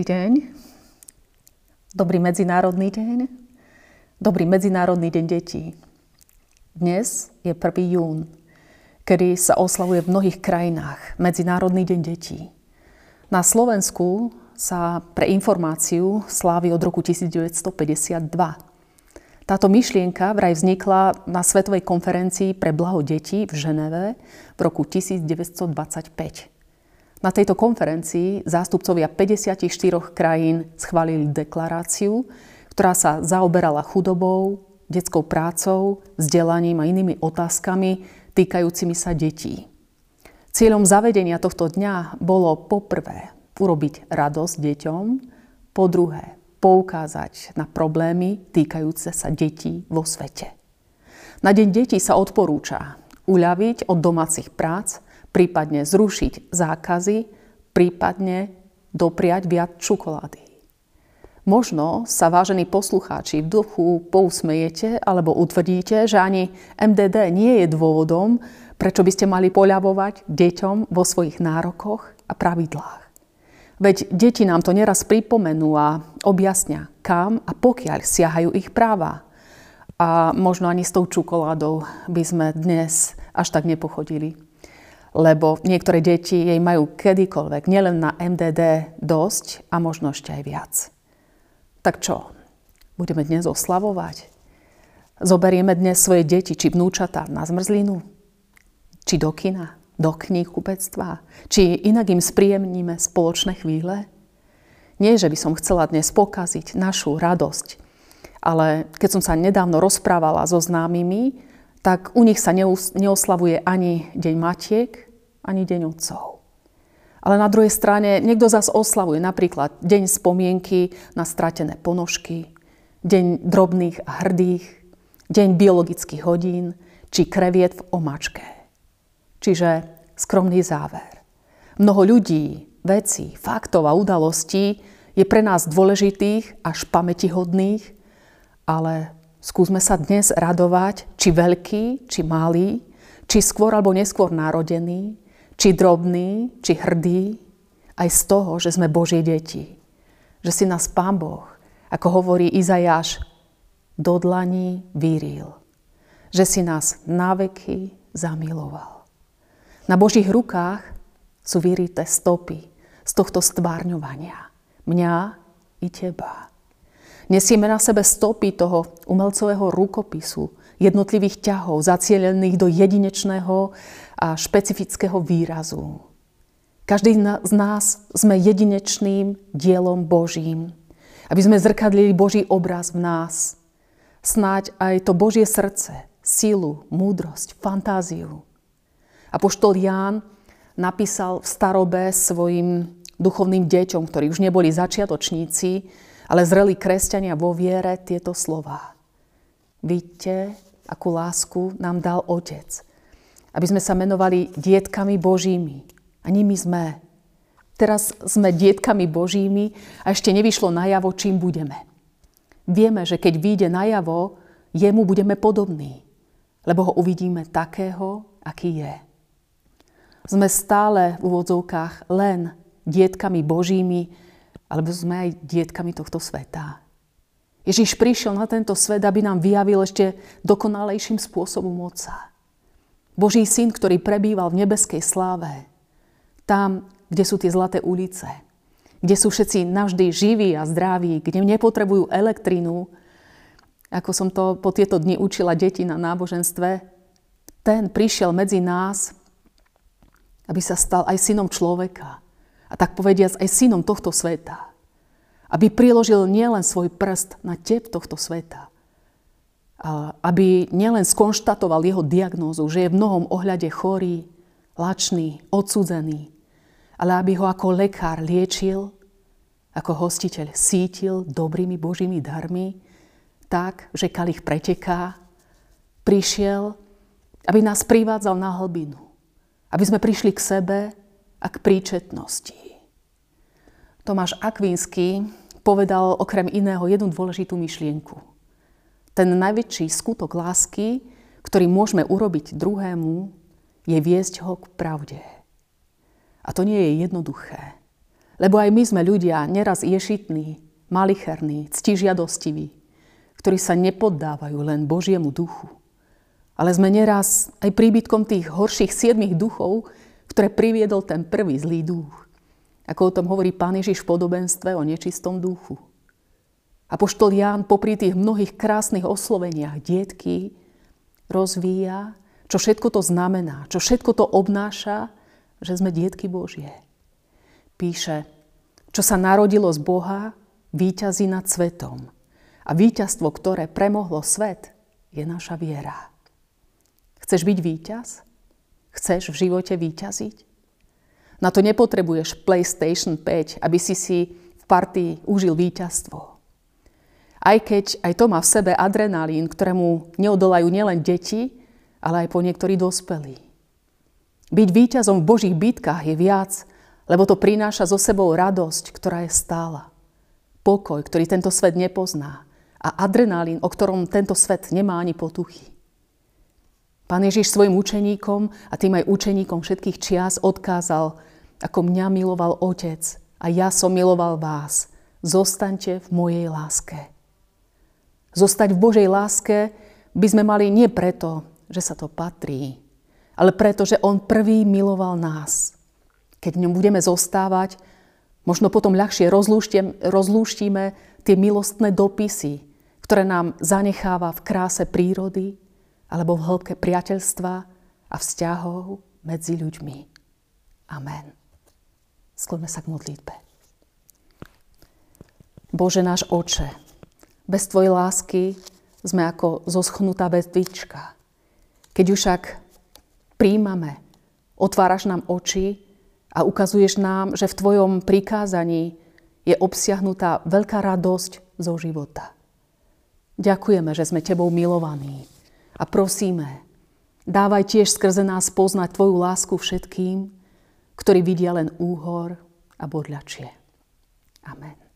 Dobrý deň. Dobrý medzinárodný deň. Dobrý medzinárodný deň detí. Dnes je 1. jún, kedy sa oslavuje v mnohých krajinách Medzinárodný deň detí. Na Slovensku sa pre informáciu slávi od roku 1952. Táto myšlienka vraj vznikla na Svetovej konferencii pre blaho detí v Ženeve v roku 1925. Na tejto konferencii zástupcovia 54 krajín schválili deklaráciu, ktorá sa zaoberala chudobou, detskou prácou, vzdelaním a inými otázkami týkajúcimi sa detí. Cieľom zavedenia tohto dňa bolo poprvé urobiť radosť deťom, po druhé poukázať na problémy týkajúce sa detí vo svete. Na Deň detí sa odporúča uľaviť od domácich prác, prípadne zrušiť zákazy, prípadne dopriať viac čokolády. Možno sa, vážení poslucháči, v duchu pousmejete alebo utvrdíte, že ani MDD nie je dôvodom, prečo by ste mali poľavovať deťom vo svojich nárokoch a pravidlách. Veď deti nám to neraz pripomenú a objasnia, kam a pokiaľ siahajú ich práva. A možno ani s tou čokoládou by sme dnes až tak nepochodili lebo niektoré deti jej majú kedykoľvek, nielen na MDD, dosť a možno ešte aj viac. Tak čo? Budeme dnes oslavovať? Zoberieme dnes svoje deti či vnúčata na zmrzlinu? Či do kina? Do kníh kupectva? Či inak im spríjemníme spoločné chvíle? Nie, že by som chcela dnes pokaziť našu radosť, ale keď som sa nedávno rozprávala so známymi, tak u nich sa neoslavuje ani Deň Matiek, ani Deň Otcov. Ale na druhej strane niekto zase oslavuje napríklad Deň spomienky na stratené ponožky, Deň drobných a hrdých, Deň biologických hodín či kreviet v omačke. Čiže skromný záver. Mnoho ľudí, vecí, faktov a udalostí je pre nás dôležitých až pamätihodných, ale Skúsme sa dnes radovať, či veľký, či malý, či skôr alebo neskôr narodený, či drobný, či hrdý, aj z toho, že sme Božie deti. Že si nás Pán Boh, ako hovorí Izajáš, do dlaní vyril. Že si nás naveky zamiloval. Na Božích rukách sú vyrité stopy z tohto stvárňovania. Mňa i teba. Nesieme na sebe stopy toho umelcového rukopisu, jednotlivých ťahov, zacielených do jedinečného a špecifického výrazu. Každý z nás sme jedinečným dielom Božím, aby sme zrkadlili Boží obraz v nás. Snáď aj to Božie srdce, sílu, múdrosť, fantáziu. A poštol Ján napísal v starobe svojim duchovným deťom, ktorí už neboli začiatočníci, ale zreli kresťania vo viere tieto slova. Vidíte, akú lásku nám dal Otec, aby sme sa menovali dietkami Božími. A nimi sme. Teraz sme dietkami Božími a ešte nevyšlo najavo, čím budeme. Vieme, že keď vyjde najavo, jemu budeme podobní, lebo ho uvidíme takého, aký je. Sme stále v úvodzovkách len dietkami Božími, alebo sme aj dietkami tohto sveta. Ježiš prišiel na tento svet, aby nám vyjavil ešte dokonalejším spôsobom Otca. Boží syn, ktorý prebýval v nebeskej sláve, tam, kde sú tie zlaté ulice, kde sú všetci navždy živí a zdraví, kde nepotrebujú elektrínu, ako som to po tieto dni učila deti na náboženstve, ten prišiel medzi nás, aby sa stal aj synom človeka a tak povediac aj synom tohto sveta. Aby priložil nielen svoj prst na tep tohto sveta, aby nielen skonštatoval jeho diagnózu, že je v mnohom ohľade chorý, lačný, odsudzený, ale aby ho ako lekár liečil, ako hostiteľ sítil dobrými božími darmi, tak, že kalich preteká, prišiel, aby nás privádzal na hlbinu, aby sme prišli k sebe a k príčetnosti. Tomáš Akvínsky povedal okrem iného jednu dôležitú myšlienku. Ten najväčší skutok lásky, ktorý môžeme urobiť druhému, je viesť ho k pravde. A to nie je jednoduché. Lebo aj my sme ľudia neraz ješitní, malicherní, ctižiadostiví, ktorí sa nepoddávajú len Božiemu duchu. Ale sme neraz aj príbytkom tých horších siedmých duchov, ktoré priviedol ten prvý zlý duch. Ako o tom hovorí Pán Ježiš v podobenstve o nečistom duchu. A poštol Ján popri tých mnohých krásnych osloveniach dietky rozvíja, čo všetko to znamená, čo všetko to obnáša, že sme dietky Božie. Píše, čo sa narodilo z Boha, víťazí nad svetom. A víťazstvo, ktoré premohlo svet, je naša viera. Chceš byť víťaz? Chceš v živote víťaziť? Na to nepotrebuješ PlayStation 5, aby si si v partii užil víťazstvo. Aj keď aj to má v sebe adrenalín, ktorému neodolajú nielen deti, ale aj po niektorí dospelí. Byť víťazom v Božích bitkách je viac, lebo to prináša so sebou radosť, ktorá je stála. Pokoj, ktorý tento svet nepozná. A adrenalín, o ktorom tento svet nemá ani potuchy. Pán Ježiš svojim učeníkom a tým aj učeníkom všetkých čias odkázal, ako mňa miloval Otec a ja som miloval vás. Zostaňte v mojej láske. Zostať v Božej láske by sme mali nie preto, že sa to patrí, ale preto, že On prvý miloval nás. Keď v ňom budeme zostávať, možno potom ľahšie rozlúštime tie milostné dopisy, ktoré nám zanecháva v kráse prírody alebo v hĺbke priateľstva a vzťahov medzi ľuďmi. Amen. Skloňme sa k modlitbe. Bože náš oče, bez Tvojej lásky sme ako zoschnutá vetvička. Keď už však príjmame, otváraš nám oči a ukazuješ nám, že v Tvojom prikázaní je obsiahnutá veľká radosť zo života. Ďakujeme, že sme Tebou milovaní a prosíme, dávaj tiež skrze nás poznať Tvoju lásku všetkým, ktorí vidia len úhor a bodľačie. Amen.